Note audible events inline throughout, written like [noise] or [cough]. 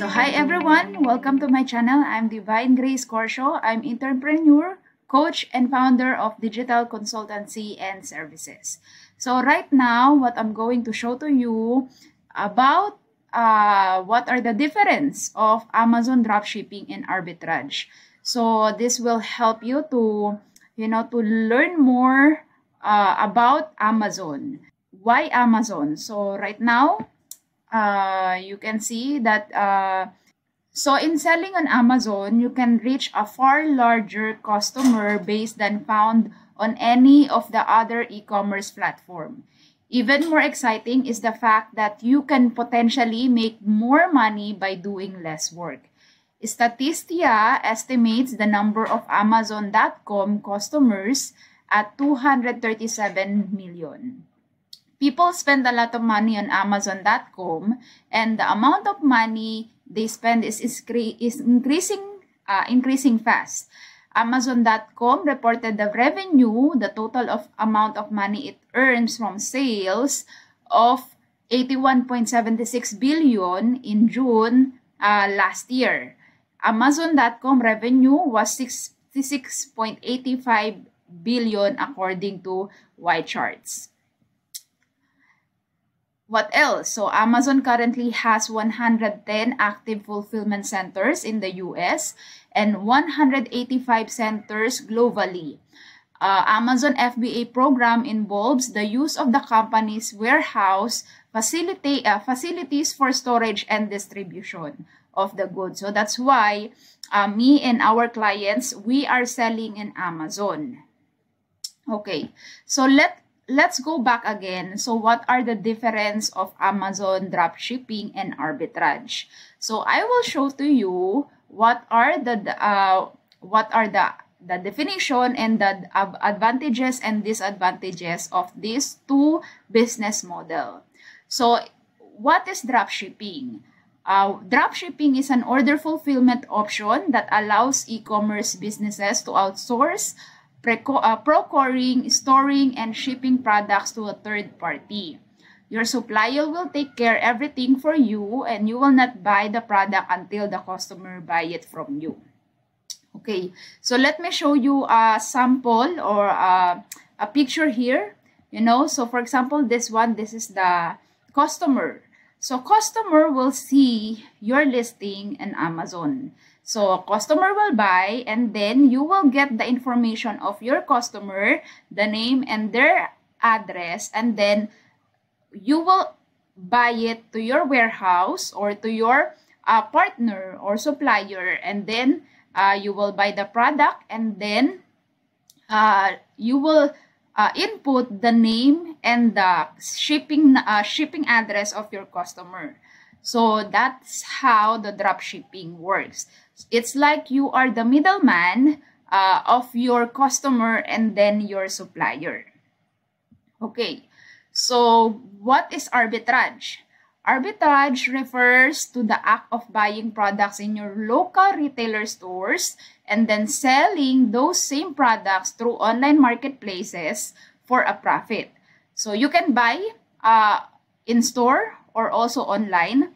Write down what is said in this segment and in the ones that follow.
So hi everyone, welcome to my channel. I'm Divine Grace Corsho. I'm entrepreneur, coach, and founder of digital consultancy and services. So right now, what I'm going to show to you about uh, what are the difference of Amazon dropshipping and arbitrage. So this will help you to, you know, to learn more uh, about Amazon. Why Amazon? So right now, uh, you can see that uh, so in selling on Amazon, you can reach a far larger customer base than found on any of the other e-commerce platform. Even more exciting is the fact that you can potentially make more money by doing less work. Statista estimates the number of Amazon.com customers at 237 million people spend a lot of money on Amazon.com, and the amount of money they spend is, is, is increasing uh, increasing fast. Amazon.com reported the revenue, the total of amount of money it earns from sales of 81.76 billion in June uh, last year. Amazon.com revenue was 66.85 billion according to YCharts. What else? So Amazon currently has 110 active fulfillment centers in the US and 185 centers globally. Uh, Amazon FBA program involves the use of the company's warehouse facility, uh, facilities for storage and distribution of the goods. So that's why uh, me and our clients, we are selling in Amazon. Okay, so let let's go back again. So what are the difference of Amazon dropshipping and arbitrage? So I will show to you what are the uh, what are the the definition and the advantages and disadvantages of these two business model. So what is dropshipping? Uh, dropshipping is an order fulfillment option that allows e-commerce businesses to outsource procuring, storing, and shipping products to a third party. Your supplier will take care everything for you and you will not buy the product until the customer buy it from you. Okay, so let me show you a sample or a, a picture here. You know, so for example, this one, this is the customer. So customer will see your listing in Amazon. So a customer will buy and then you will get the information of your customer, the name and their address and then you will buy it to your warehouse or to your uh, partner or supplier and then uh, you will buy the product and then uh, you will uh, input the name and the shipping uh, shipping address of your customer. So that's how the drop shipping works. It's like you are the middleman uh, of your customer and then your supplier. Okay, so what is arbitrage? Arbitrage refers to the act of buying products in your local retailer stores and then selling those same products through online marketplaces for a profit. So you can buy uh, in store or also online.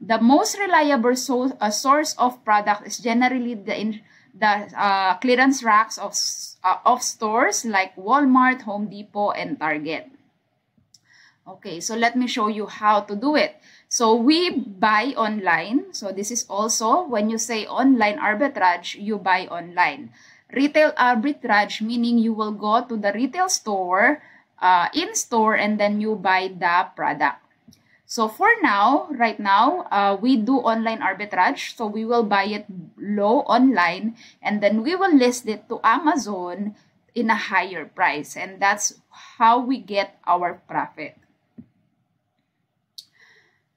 The most reliable so, uh, source of product is generally the in, the uh, clearance racks of, uh, of stores like Walmart, Home Depot, and Target. Okay, so let me show you how to do it. So we buy online. So this is also when you say online arbitrage, you buy online. Retail arbitrage meaning you will go to the retail store, uh, in store, and then you buy the product. So for now, right now, uh, we do online arbitrage. So we will buy it low online and then we will list it to Amazon in a higher price. And that's how we get our profit.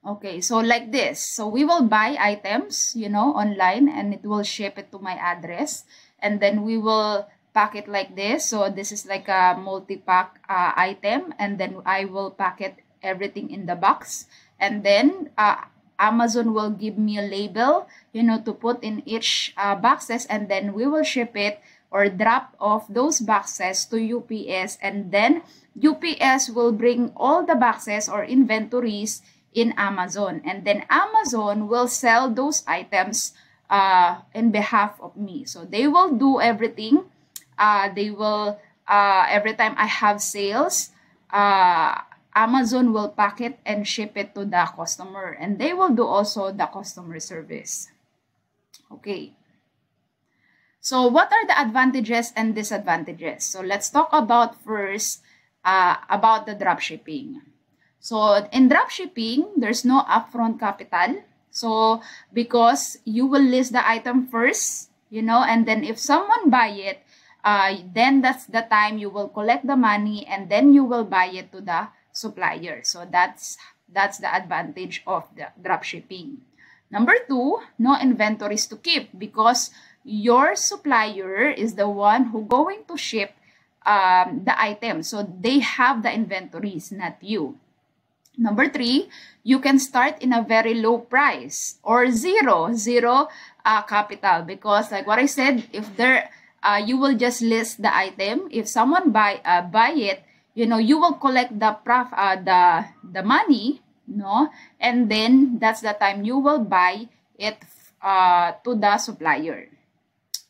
Okay, so like this. So we will buy items, you know, online and it will ship it to my address. And then we will pack it like this. So this is like a multi-pack uh, item and then I will pack it everything in the box and then uh, Amazon will give me a label you know to put in each uh, boxes and then we will ship it or drop off those boxes to UPS and then UPS will bring all the boxes or inventories in Amazon. And then Amazon will sell those items uh, in behalf of me. So they will do everything. Uh, they will, uh, every time I have sales, uh, Amazon will pack it and ship it to the customer. And they will do also the customer service. Okay. So what are the advantages and disadvantages? So let's talk about first uh, about the dropshipping. So in dropshipping, there's no upfront capital. So because you will list the item first, you know, and then if someone buy it, uh, then that's the time you will collect the money and then you will buy it to the supplier. So that's that's the advantage of the dropshipping. Number two, no inventories to keep because your supplier is the one who going to ship um, the item. So they have the inventories, not you. Number three, you can start in a very low price or zero, zero uh, capital because like what I said, if there, uh, you will just list the item. If someone buy uh, buy it, you know, you will collect the prof, uh, the the money, no, and then that's the time you will buy it uh, to the supplier.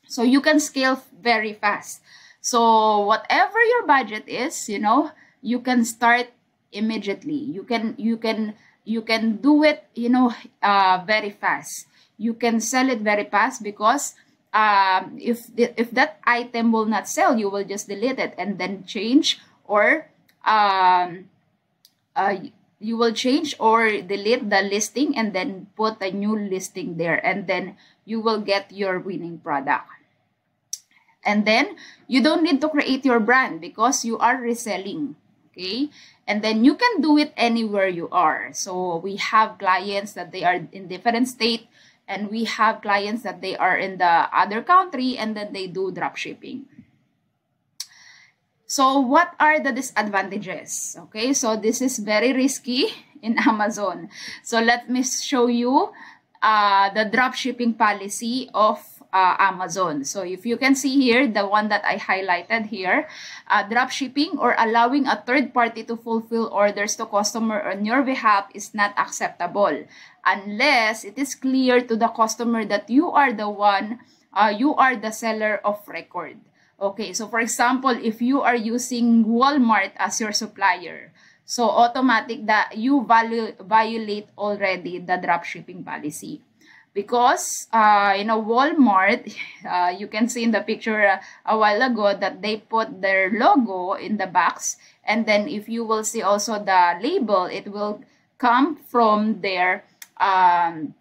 So you can scale very fast. So whatever your budget is, you know, you can start immediately. You can you can you can do it, you know, uh, very fast. You can sell it very fast because um, if the, if that item will not sell, you will just delete it and then change or um, uh, you will change or delete the listing and then put a new listing there and then you will get your winning product. And then you don't need to create your brand because you are reselling. Okay. And then you can do it anywhere you are. So we have clients that they are in different state and we have clients that they are in the other country and then they do drop shipping. So what are the disadvantages? Okay, so this is very risky in [laughs] Amazon. So let me show you uh, the drop shipping policy of uh, Amazon. So if you can see here, the one that I highlighted here, uh, drop shipping or allowing a third party to fulfill orders to customer on your behalf is not acceptable unless it is clear to the customer that you are the one, uh, you are the seller of record. Okay, so for example, if you are using Walmart as your supplier, so automatic that you value, violate already the drop shipping policy. Because uh, you know Walmart [laughs] uh, you can see in the picture uh, a while ago that they put their logo in the box and then if you will see also the label it will come from their um,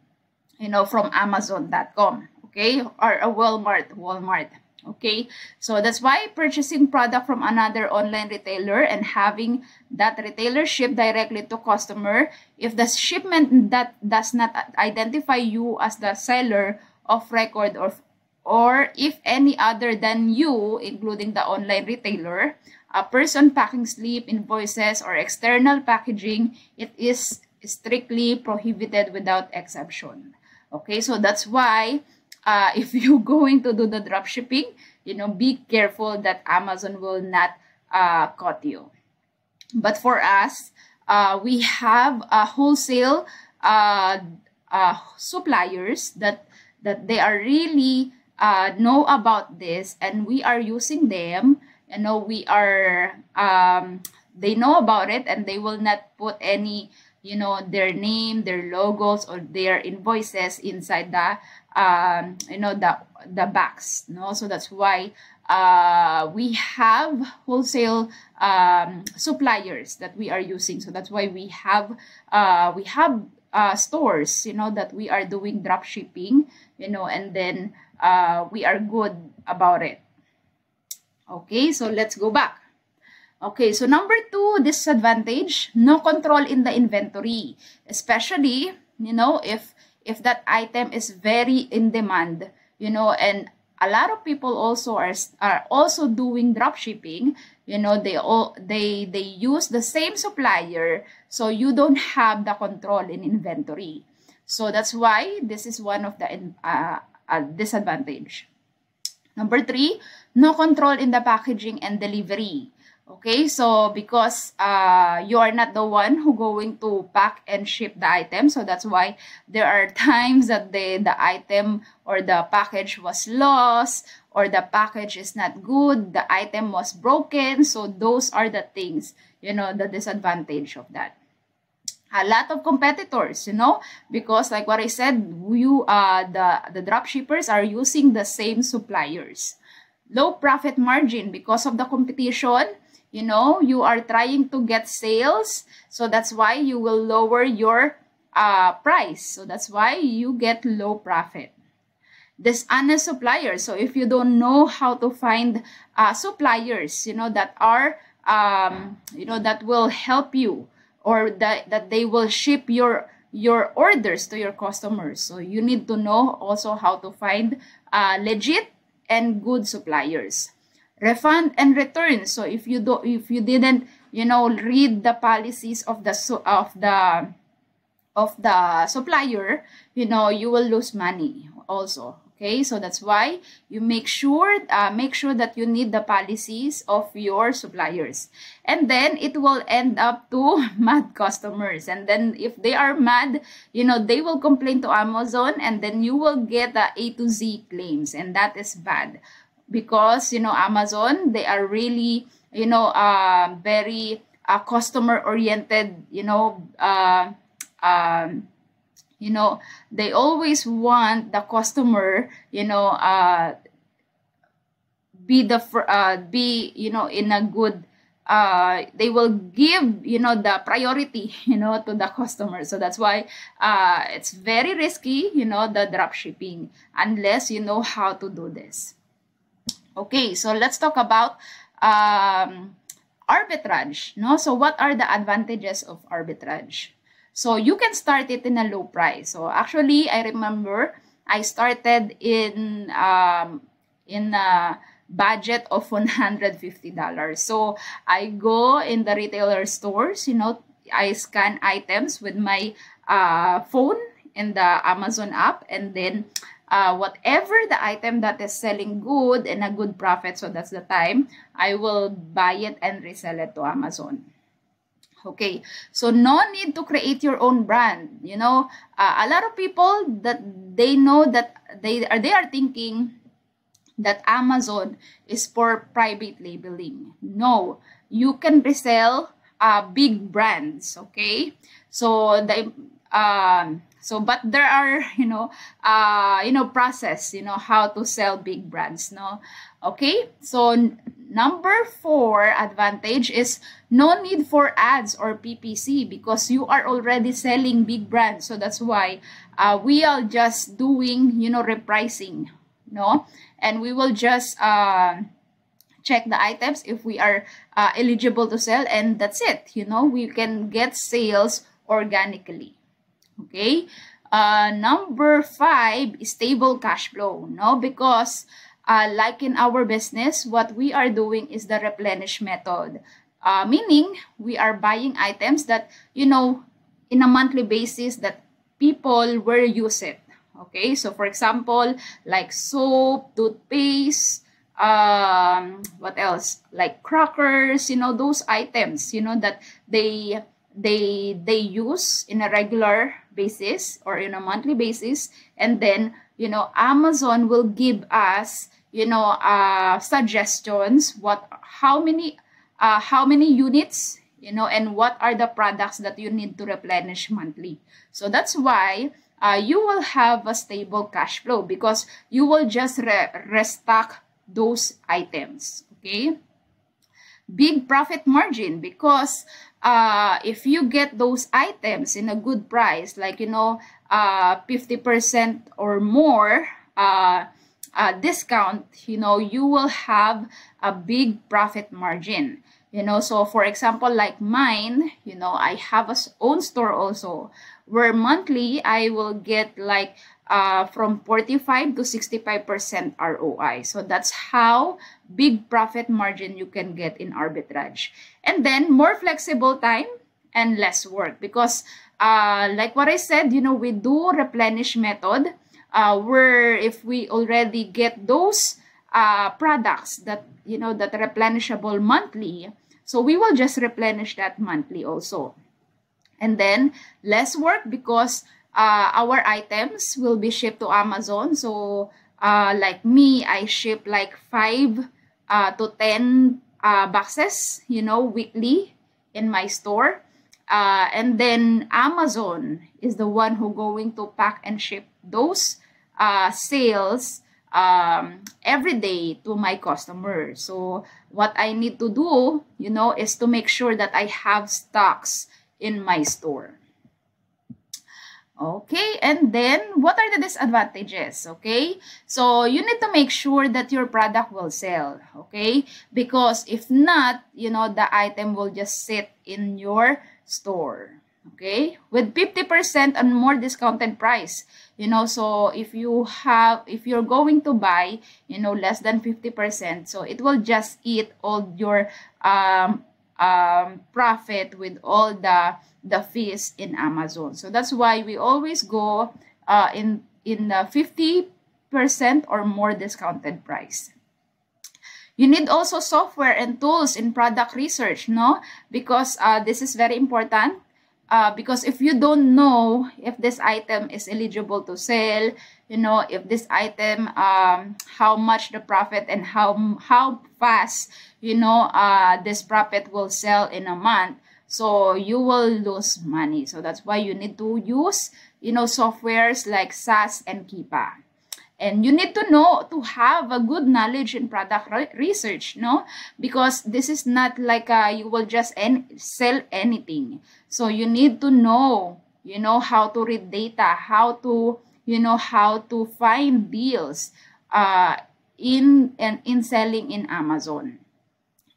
you know from amazon.com okay or a Walmart Walmart okay? So that's why purchasing product from another online retailer and having that retailer ship directly to customer if the shipment that does not identify you as the seller of record or or if any other than you including the online retailer a person packing slip invoices or external packaging it is strictly prohibited without exception. Okay? So that's why uh, [laughs] if you're going to do the drop shipping, you know, be careful that Amazon will not uh, cut you. But for us, uh, we have a wholesale uh, uh, suppliers that that they are really uh, know about this, and we are using them. You know, we are um, they know about it, and they will not put any you know their name their logos or their invoices inside the um, you know the the box no? So that's why uh, we have wholesale um, suppliers that we are using. So that's why we have uh, we have uh, stores you know that we are doing drop shipping you know and then uh, we are good about it. Okay so let's go back. Okay, so number two disadvantage, no control in the inventory. Especially, you know, if if that item is very in demand, you know, and a lot of people also are are also doing drop shipping you know they all they they use the same supplier so you don't have the control in inventory. So that's why this is one of the uh, uh, disadvantage. Number three no control in the packaging and delivery Okay, so because uh, you are not the one who going to pack and ship the item, so that's why there are [laughs] times that the, the item or the package was lost or the package is not good, the item was broken. So those are the things, you know, the disadvantage of that a lot of competitors you know because like what i said you uh the the drop shippers are using the same suppliers low profit margin because of the competition you know you are trying to get sales so that's why you will lower your uh, price. So that's why you get low profit. Dishonest suppliers. So if you don't know how to find uh, suppliers you know that are um, you know that will help you or that, that they will ship your your orders to your customers. So you need to know also how to find uh, legit and good suppliers refund and return. So if you do if you didn't you know read the policies of the of the of the supplier you know you will lose money also okay? So that's why you make sure uh, make sure that you need the policies of your suppliers. And then it will end up to [laughs] mad customers. And then if they are mad you know they will complain to amazon and then you will get the a to z claims. And that is bad because you know amazon they are really you know uh, very uh, customer oriented you know uh, um, you know they always want the customer you know uh be the uh be you know in a good uh they will give you know the priority [laughs] you know to the customer. So that's why uh it's very risky you know the drop shipping unless you know how to do this okay so let's talk about um arbitrage no so what are the advantages of arbitrage so you can start it in a low price. So actually, I remember I started in um, in a budget of [laughs] $150. So I go in the retailer stores, you know, I scan items with my uh, phone in the Amazon app and then uh, whatever the item that is selling good and a good profit, so that's the time, I will buy it and resell it to Amazon. Okay, so no need to create your own brand. You know, uh, a lot of people that they know that they are they are thinking that Amazon is for private labeling. No, you can resell uh, big brands. Okay, so the um, so but there are you know uh, you know process you know how to sell big brands. No, okay, so Number four advantage is no need for ads or PPC because you are already selling big brands. So that's why uh, we are just doing, you know, repricing, no? And we will just uh, check the items if we are uh, eligible to sell and that's it. You know, we can get sales organically. Okay. Uh, number five, stable cash flow, no? Because uh, like in our business, what we are doing is the replenish method. Uh, meaning, we are buying items that, you know, in a monthly basis that people will use it. Okay, so for example, like soap, toothpaste, um, what else? Like crackers, you know, those items, you know, that they they they use in a regular basis or in a monthly basis. And then you know amazon will give us you know uh, suggestions what how many uh, how many units you know and what are the products that you need to replenish monthly. So that's why uh, you will have a stable cash flow because you will just re restock those items okay big profit margin because uh, if you get those items in a good price like you know uh, 50% or more uh, uh, discount, you know, you will have a big profit margin. You know, so for example, like mine, you know, I have a own store also where monthly I will get like uh, from 45 to 65% ROI. So that's how big profit margin you can get in arbitrage. And then more flexible time and less work because uh, like what I said, you know, we do replenish method uh, where if we already get those uh, products that you know that replenishable monthly So we will just replenish that monthly also. And then less work because uh, our items will be shipped to Amazon. So uh, like me, I ship like 5 uh, to 10 uh, boxes, you know, weekly in my store. Uh, and then Amazon is the one who going to pack and ship those uh, sales um, every day to my customers. So what I need to do, you know, is to make sure that I have stocks in my store. Okay, and then what are the disadvantages? Okay, so you need to make sure that your product will sell. Okay, because if not, you know, the item will just sit in your store. Okay, with 50% and more discounted price. You know, so if you have, if you're going to buy, you know, less than 50%, so it will just eat all your um, um, profit with all the the fees in Amazon. So that's why we always go uh, in in the 50% or more discounted price. You need also software and tools in product research, no? Because uh, this is very important. Uh, because if you don't know if this item is eligible to sell, you know, if this item, um, how much the profit and how how fast, you know, uh, this profit will sell in a month, so you will lose money. So that's why you need to use, you know, softwares like SAS and Keepa. And you need to know to have a good knowledge in product re research, no? Because this is not like uh, you will just sell anything. So you need to know, you know, how to read data, how to, you know, how to find deals uh, in and in selling in Amazon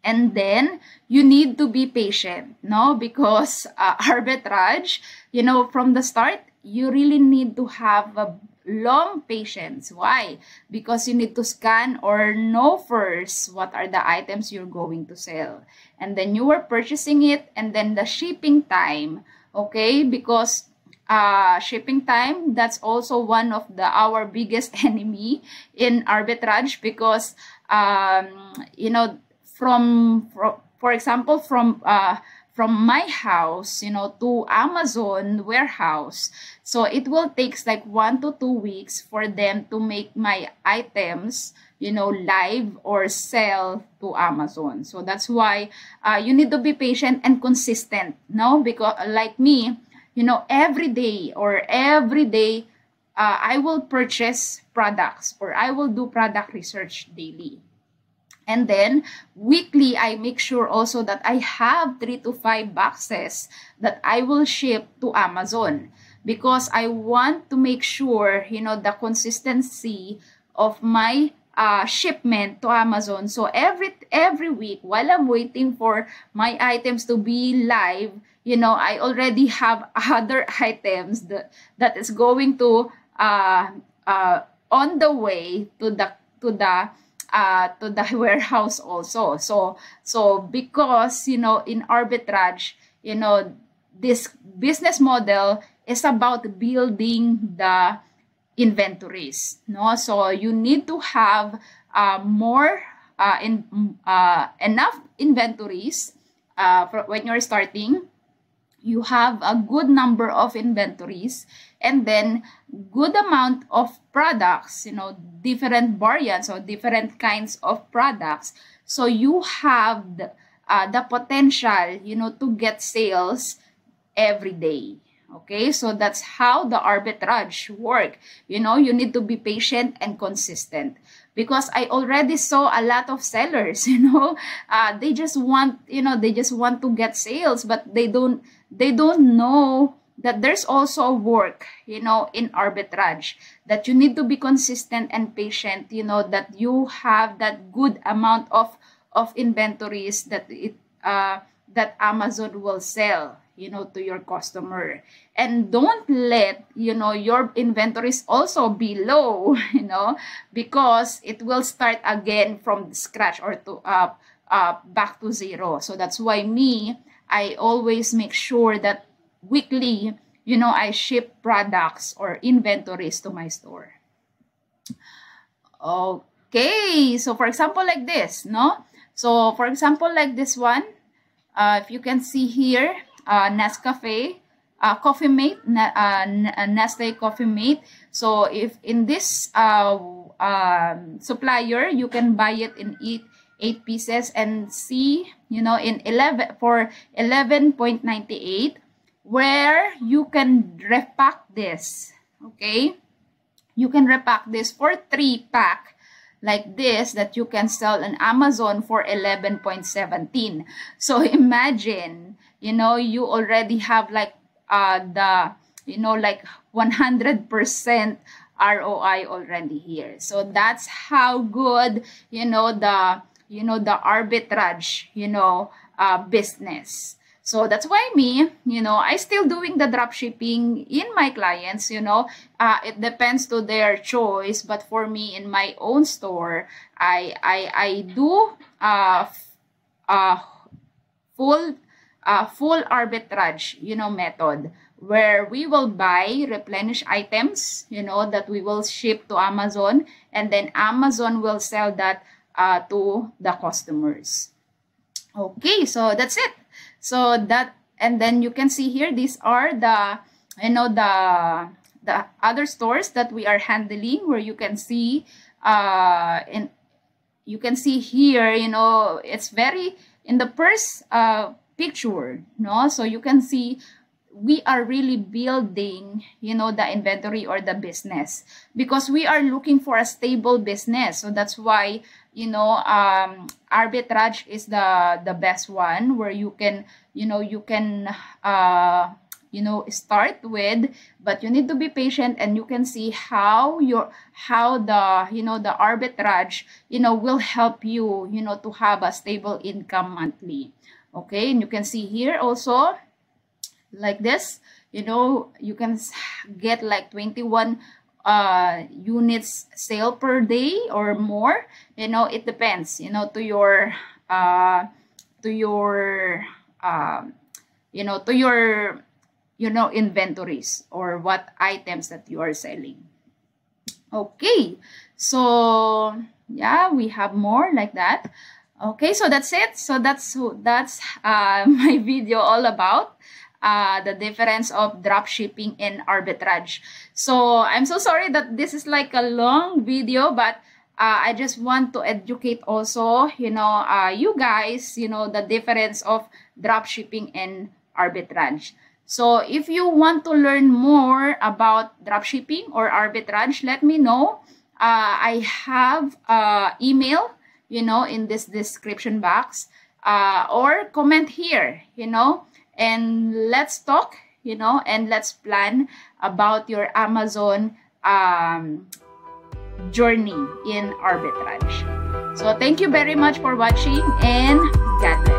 and then you need to be patient no? Because uh, [laughs] arbitrage you know from the start you really need to have a long patience. Why? Because you need to scan or know first what are the items you're going to sell. And then you are purchasing it and then the shipping time okay? Because uh, shipping time that's also one of the our [laughs] biggest enemy in arbitrage because um, you know from, from for example from uh, from my house you know to amazon warehouse. So it will takes like one to two weeks for them to make my items you know live or sell to amazon. So that's why uh, you need to be patient and consistent no? Because like me you know every day or every day uh, i will purchase products or i will do product research daily and then weekly, I make sure also that I have three to five boxes that I will ship to Amazon because I want to make sure, you know, the consistency of my uh, shipment to Amazon. So every every week while I'm waiting for my items to be live, you know, I already have [laughs] other items that that is going to uh, uh, on the way to the to the uh, to the [laughs] warehouse also. So so because you know in arbitrage, you know this business model is about building the inventories. No, so you need to have uh, more uh, in uh, enough inventories uh, when you're starting. You have a good number of inventories and then good amount of products, you know, different variants or different kinds of products. So you have the, uh, the potential, you know, to get sales every day. Okay, so that's how the arbitrage work. You know, you need to be patient and consistent because I already saw a lot of sellers, [laughs] you know, uh, they just want, you know, they just want to get sales, but they don't, they don't know that there's also a work, you know, in arbitrage, that you need to be consistent and patient, you know, that you have that good amount of, of inventories that it, uh, that Amazon will sell, you know, to your customer. And don't let, you know, your inventories also be low, [laughs] you know, because it will start again from scratch or to uh, uh, back to zero. So that's why me, I always make sure that weekly, you know, I ship products or inventories to my store. Okay, so for example, like this, no? So for example, like this one, uh, if you can see here, uh, Nescafe, uh, Coffee Mate, uh, Nestle Coffee Mate. So if in this uh, um, supplier, you can buy it in eight, eight pieces and see, you know, in 11 for 11.98 where you can repack this, okay? You can repack this for three pack like this that you can sell on Amazon for 11.17. So [laughs] imagine, you know, you already have like uh, the, you know, like 100% ROI already here. So that's how good, you know, the, you know, the arbitrage, you know, uh, business. So that's why me, you know, I still doing the drop shipping in my clients, you know, uh, it depends to their choice. But for me in my own store, I, I, I do uh, uh, full, uh, full arbitrage, you know, method where we will buy replenish items, you know, that we will ship to Amazon and then Amazon will sell that uh, to the customers. Okay, so that's it. So that, and then you can see here, these are the, you know, the, the other stores that we are handling where you can see, uh, in, you can see here, you know, it's very, in the first uh, picture, no? So you can see we are really building you know the inventory or the business because we are looking for a stable business. So that's why you know um arbitrage is the the best one where you can you know you can uh you know start with but you need to be patient and you can see how your how the you know the arbitrage you know will help you you know to have a stable income monthly. Okay and you can see here also like this you know you can get like 21 uh units sale per day or more. You know it depends you know to your uh to your um you know to your you know inventories or what items that you are selling. Okay so yeah we have more like that. Okay so that's it. So that's that's uh, [laughs] my video all about uh, the difference of drop shipping and arbitrage. So I'm so sorry that this is like a long video, but uh, I just want to educate also, you know, uh, you guys, you know, the difference of drop shipping and arbitrage. So if you want to learn more about drop shipping or arbitrage, let me know. Uh, I have uh, email, you know, in this description box uh, or comment here, you know and let's talk you know and let's plan about your amazon um, journey in arbitrage. So thank you very much for watching and god bless